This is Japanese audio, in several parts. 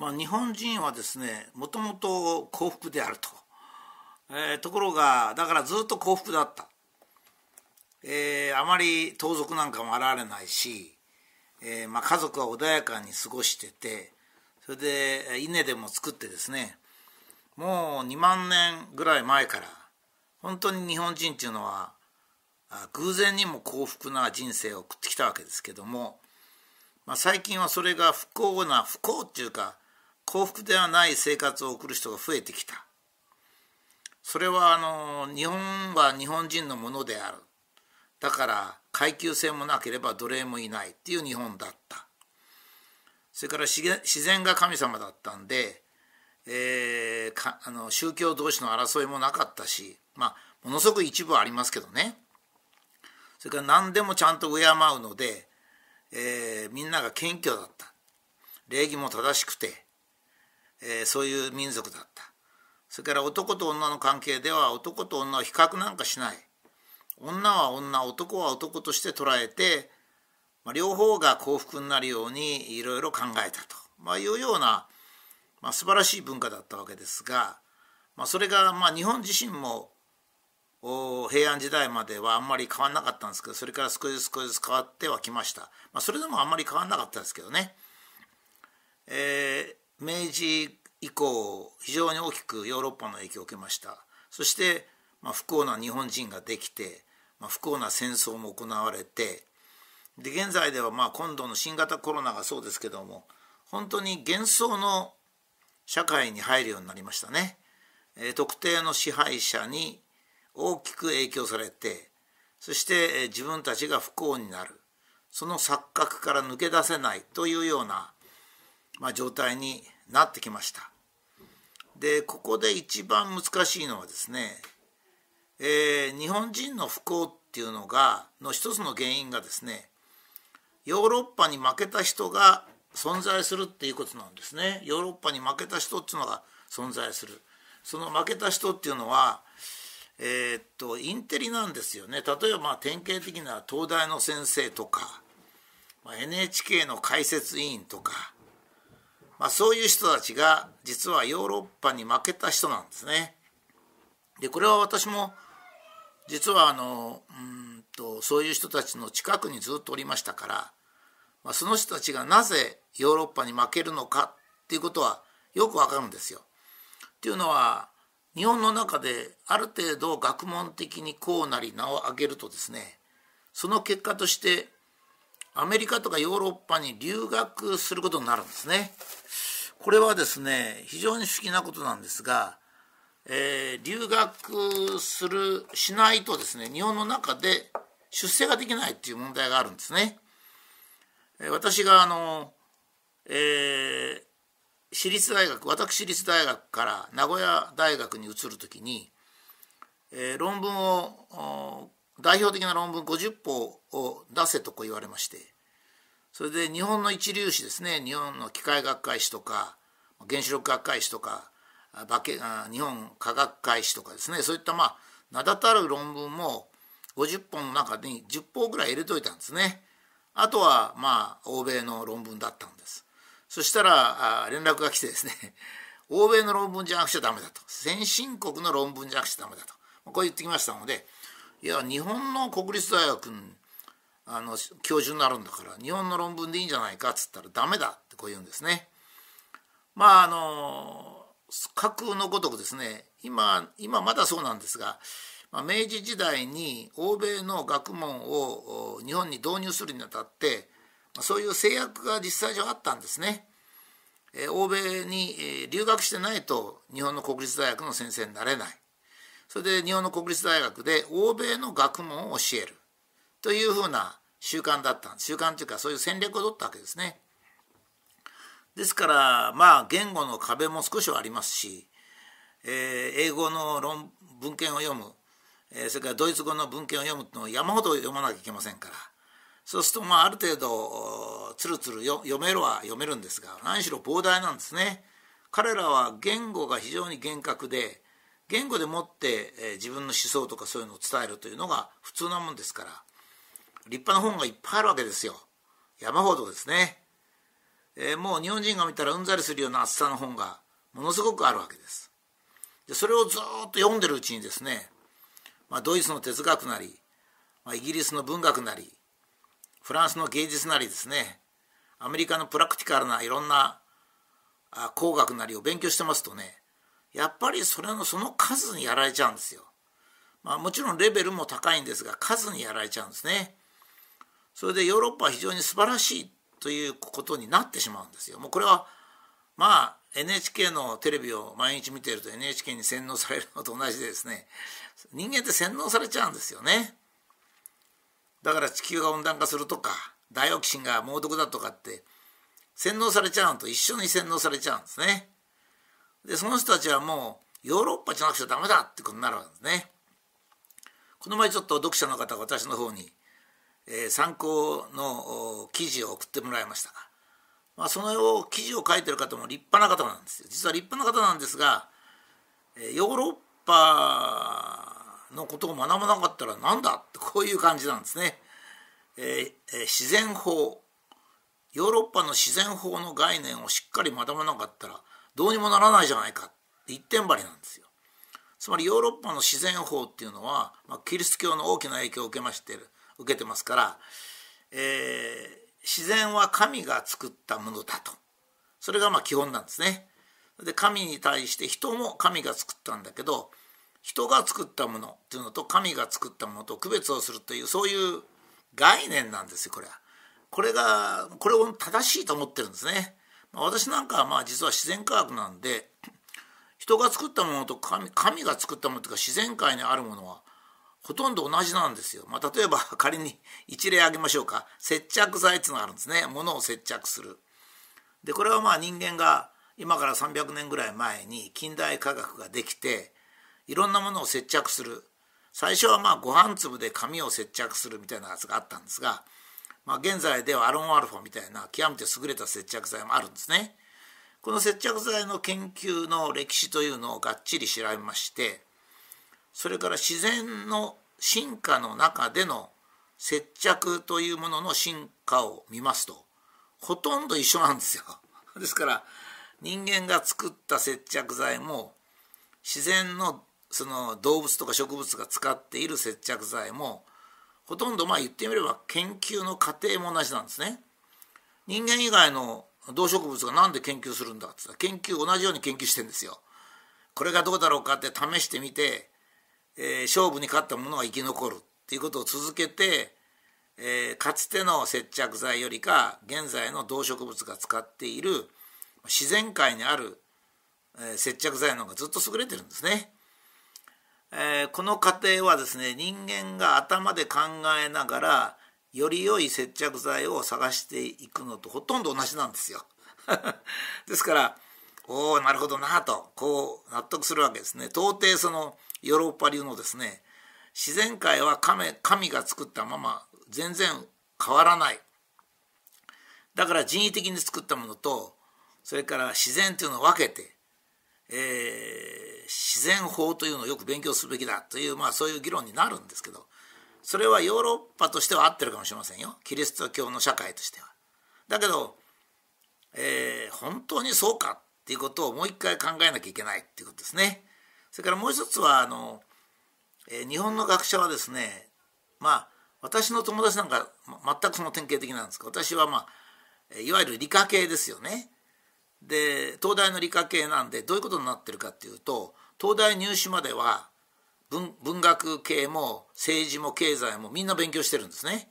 まあ、日本人はですねもともと幸福であると、えー、ところがだからずっと幸福だった、えー、あまり盗賊なんかも現れないし、えーまあ、家族は穏やかに過ごしててそれで稲でも作ってですねもう2万年ぐらい前から本当に日本人っていうのは偶然にも幸福な人生を送ってきたわけですけども、まあ、最近はそれが不幸な不幸っていうか幸福ではない生活を送る人が増えてきた。それはあの日本は日本人のものである。だから階級性もなければ奴隷もいないっていう日本だった。それから自然が神様だったんで、えー、あの宗教同士の争いもなかったしまあものすごく一部はありますけどね。それから何でもちゃんと敬うので、えー、みんなが謙虚だった。礼儀も正しくてえー、そういう民族だった。それから男と女の関係では男と女を比較なんかしない。女は女男は男として捉えて、まあ、両方が幸福になるようにいろいろ考えたと、まあ、いうような、まあ、素晴らしい文化だったわけですが、まあ、それがまあ日本自身も平安時代まではあんまり変わんなかったんですけどそれから少しずつ少しずつ変わってはきました、まあ、それでもあんまり変わんなかったですけどね、え、明治以降非常に大きくヨーロッパの影響を受けました。そして、まあ、不幸な日本人ができて、まあ、不幸な戦争も行われてで現在ではまあ今度の新型コロナがそうですけども本当に幻想の社会に入るようになりましたね、えー、特定の支配者に大きく影響されてそして、えー、自分たちが不幸になる。その錯覚から抜け出せないというようなまあ、状態になってきました。でここで一番難しいのはですね、えー、日本人の不幸っていうのがの一つの原因がですねヨーロッパに負けた人が存在するっていうことなんですね。ヨーロッパに負けた人っていうのが存在する。その負けた人っていうのはえー、っとインテリなんですよね。例えばまあ典型的な東大の先生とか、まあ、NHK の解説委員とかまあ、そういう人たちが実はヨーロッパに負けた人なんですね。でこれは私も実はあのうんとそういう人たちの近くにずっとおりましたから、まあ、その人たちがなぜヨーロッパに負けるのかっていうことはよくわかるんですよ。っていうのは日本の中である程度学問的にこうなり名を上げるとですねその結果としてアメリカとかヨーロッパに留学することになるんですね。これはですね非常に不思議なことなんですが、えー、留学するしないとですね日本の中で出世ができないっていう問題があるんですね。え、私があの、えー、私立大学私立大学から名古屋大学に移る時に、えー、論文を代表的な論文50本を出せとこう言われましてそれで日本の一流誌ですね日本の機械学会誌とか原子力学会誌とか日本科学会誌とかですねそういったまあ名だたる論文も50本の中に10本ぐらい入れといたんですね。あとはまあ欧米の論文だったんです。そしたら連絡が来てですね 欧米の論文じゃなくちゃダメだと先進国の論文じゃなくちゃダメだとこう言ってきましたのでいや日本の国立大学あの教授になるんだから日本の論文でいいんじゃないかっつったらダメだってこう言うんですね。まああの架空のごとくですね今今まだそうなんですが、まあ、明治時代に欧米の学問を日本に導入するにあたってそういう制約が実際上あったんですね。欧米に留学してないと日本の国立大学の先生になれない。それで日本の国立大学で欧米の学問を教えるというふうな習慣だった習慣というかそういう戦略を取ったわけですね。ですからまあ言語の壁も少しはありますし、えー、英語の論文献を読む、えー、それからドイツ語の文献を読むのを山ほど読まなきゃいけませんからそうするとまあある程度つるつる読めるは読めるんですが何しろ膨大なんですね。彼らは言語が非常に厳格で言語でもって、えー、自分の思想とかそういうのを伝えるというのが普通なもんですから立派な本がいっぱいあるわけですよ山ほどですねえー、もう日本人が見たらうんざりするような厚さの本がものすごくあるわけです。でそれをずっと読んでるうちにですね、まあ、ドイツの哲学なり、まあ、イギリスの文学なりフランスの芸術なりですねアメリカのプラクティカルないろんな工学なりを勉強してますとねやっぱりそれのその数にやられちゃうんですよ。まあ、もちろんレベルも高いんですが数にやられちゃうんですね。それでヨーロッパは非常に素晴らしいということになってしまうんですよ。もうこれはまあ NHK のテレビを毎日見てると NHK に洗脳されるのと同じでですね人間って洗脳されちゃうんですよね。だから地球が温暖化するとかダイオキシンが猛毒だとかって洗脳されちゃうのと一緒に洗脳されちゃうんですね。でその人たちはもうヨーロッパじゃなくちゃダメだってことになるわけですね。この前ちょっと読者の方が私の方に、えー、参考の記事を送ってもらいましたが、まあ、その記事を書いてる方も立派な方なんですよ。実は立派な方なんですが、えヨーロッパのことを学ばなかったらなんだってこういう感じなんですね。えー、自然法ヨーロッパの自然法の概念をしっかり学ばなかったらどうにもならないじゃないか一点張りなんですよ。つまりヨーロッパの自然法っていうのは、まあ、キリスト教の大きな影響を受けまして受けてますから、えー、自然は神が作ったものだとそれがまあ基本なんですね。で神に対して人も神が作ったんだけど人が作ったものっていうのと神が作ったものと区別をするというそういう概念なんですよこれは。これがこれを正しいと思ってるんですね。私なんかはまあ実は自然科学なんで人が作ったものと神神が作ったものというか自然界にあるものはほとんど同じなんですよ。まあ、例えば 仮に一例挙げましょうか接着剤っていうのがあるんですね物を接着する。でこれはまあ人間が今から300年ぐらい前に近代科学ができていろんなものを接着する最初はまあご飯粒で紙を接着するみたいなやつがあったんですがまあ、現在ではアロンアルファみたいな極めて優れた接着剤もあるんですね。この接着剤の研究の歴史というのをがっちり調べましてそれから自然の進化の中での接着というものの進化を見ますとほとんど一緒なんですよ。ですから人間が作った接着剤も自然のその動物とか植物が使っている接着剤もほとんどまあ言ってみれば研究の過程も同じなんですね。人間以外の動植物が何で研究するんだってったら研究同じように研究してんですよ。これがどうだろうかって試してみて、えー、勝負に勝ったものは生き残るっていうことを続けて、えー、かつての接着剤よりか現在の動植物が使っている自然界にある、え、接着剤の方がずっと優れてるんですね。えー、この過程はですね人間が頭で考えながらより良い接着剤を探していくのとほとんど同じなんですよ。ですからおおなるほどなとこう納得するわけですね。到底そのヨーロッパ流のですね自然界は神神が作ったまま全然変わらない。だから人為的に作ったものとそれから自然というのを分けて、えー自然法というのをよく勉強すべきだという、まあ、そういう議論になるんですけどそれはヨーロッパとしては合ってるかもしれませんよキリスト教の社会としては。だけど、えー、本当にそうかっていうことをもう一回考えなきゃいけないっていうことですね。それからもう一つはあの、えー、日本の学者はですねまあ私の友達なんか全くその典型的なんですが私はまあいわゆる理科系ですよね。で東大の理科系なんでどういうことになってるかっていうと東大入試までは文文学系も政治も経済もみんな勉強してるんですね。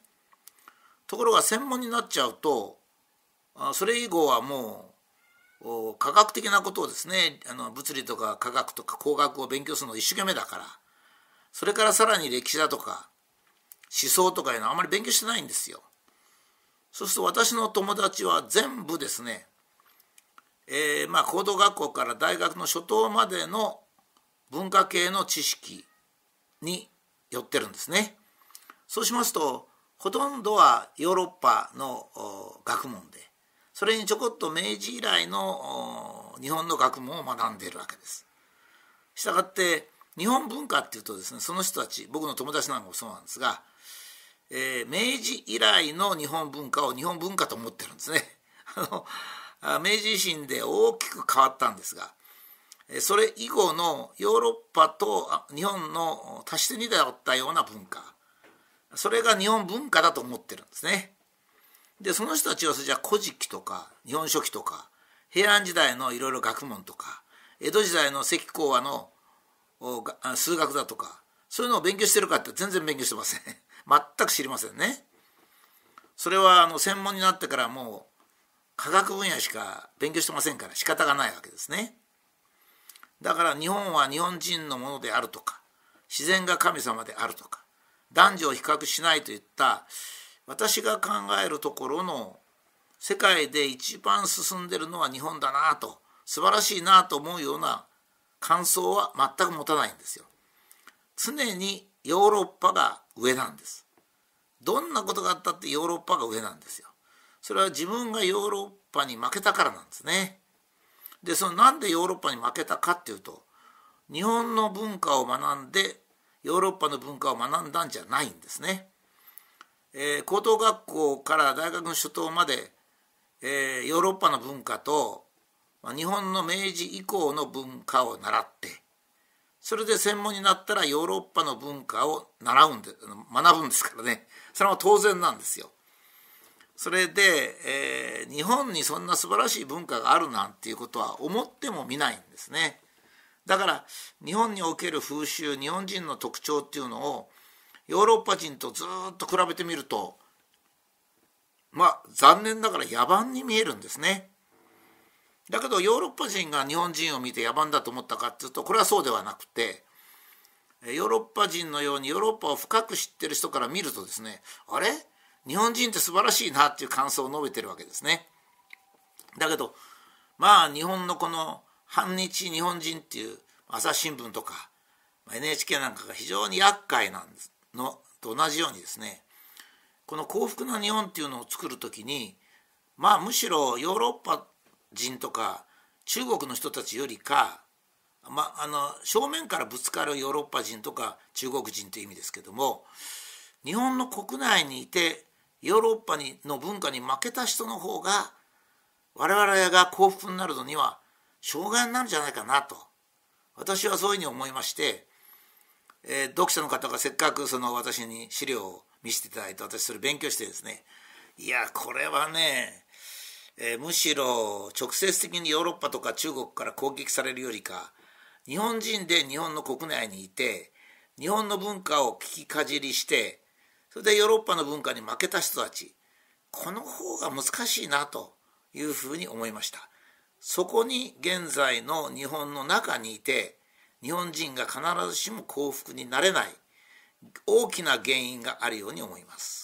ところが専門になっちゃうとそれ以後はもう科学的なことをですねあの物理とか科学とか工学を勉強するの一生懸命だからそれからさらに歴史だとか思想とかいうのはあまり勉強してないんですよ。そうすると私の友達は全部ですねえー、まあ高等学校から大学の初等までの文化系の知識によってるんですね。そうしますとほとんどはヨーロッパの学問でそれにちょこっと明治以来の日本の学問を学んでいるわけです。したがって日本文化っていうとですねその人たち僕の友達なんかもそうなんですが、えー、明治以来の日本文化を日本文化と思ってるんですね。あの明治維新で大きく変わったんですがそれ以後のヨーロッパと日本の足して2だったような文化。それが日本文化だと思ってるんですね。でその人たちはじゃあ「古事記」とか「日本書紀」とか平安時代のいろいろ学問とか江戸時代の石講和の数学だとかそういうのを勉強してるかって全然勉強してません。全く知りませんね。それはあの専門になってからもう科学分野しか勉強してませんから仕方がないわけですねだから日本は日本人のものであるとか自然が神様であるとか男女を比較しないといった私が考えるところの世界で一番進んでるのは日本だなと素晴らしいなと思うような感想は全く持たないんですよ。常にヨーロッパが上なんです。どんなことがあったってヨーロッパが上なんですよ。それは自分がヨーロッパに負けたからなんですね。でそのなんでヨーロッパに負けたかっていうと日本の文化を学んでヨーロッパの文化を学んだんじゃないんですね。えー、高等学校から大学の初等まで、えー、ヨーロッパの文化とま日本の明治以降の文化を習ってそれで専門になったらヨーロッパの文化を習うんで学ぶんですからねそれは当然なんですよ。それで、えー、日本にそんな素晴らしい文化があるなんていうことは思ってもみないんですね。だから日本における風習日本人の特徴っていうのをヨーロッパ人とずっと比べてみるとまあ残念ながら野蛮に見えるんですね。だけどヨーロッパ人が日本人を見て野蛮だと思ったかっていうとこれはそうではなくてヨーロッパ人のようにヨーロッパを深く知ってる人から見るとですねあれ？日本人って素晴らしいなっていう感想を述べてるわけですね。だけどまあ日本のこの反日日本人っていう朝日新聞とか NHK なんかが非常に厄介なんですのと同じようにですねこの幸福な日本っていうのを作る時にまあむしろヨーロッパ人とか中国の人たちよりか、まあ、の正面からぶつかるヨーロッパ人とか中国人という意味ですけども日本の国内にいてヨーロッパにの文化に負けた人の方が我々が幸福になるのには障害になるんじゃないかなと。私はそういうふうに思いまして、えー、読者の方がせっかくその私に資料を見せていただいて私それ勉強してですねいやこれはねえー、むしろ直接的にヨーロッパとか中国から攻撃されるよりか日本人で日本の国内にいて日本の文化を聞きかじりしてそれでヨーロッパの文化に負けた人たちこの方が難しいなというふうに思いました。そこに現在の日本の中にいて日本人が必ずしも幸福になれない大きな原因があるように思います。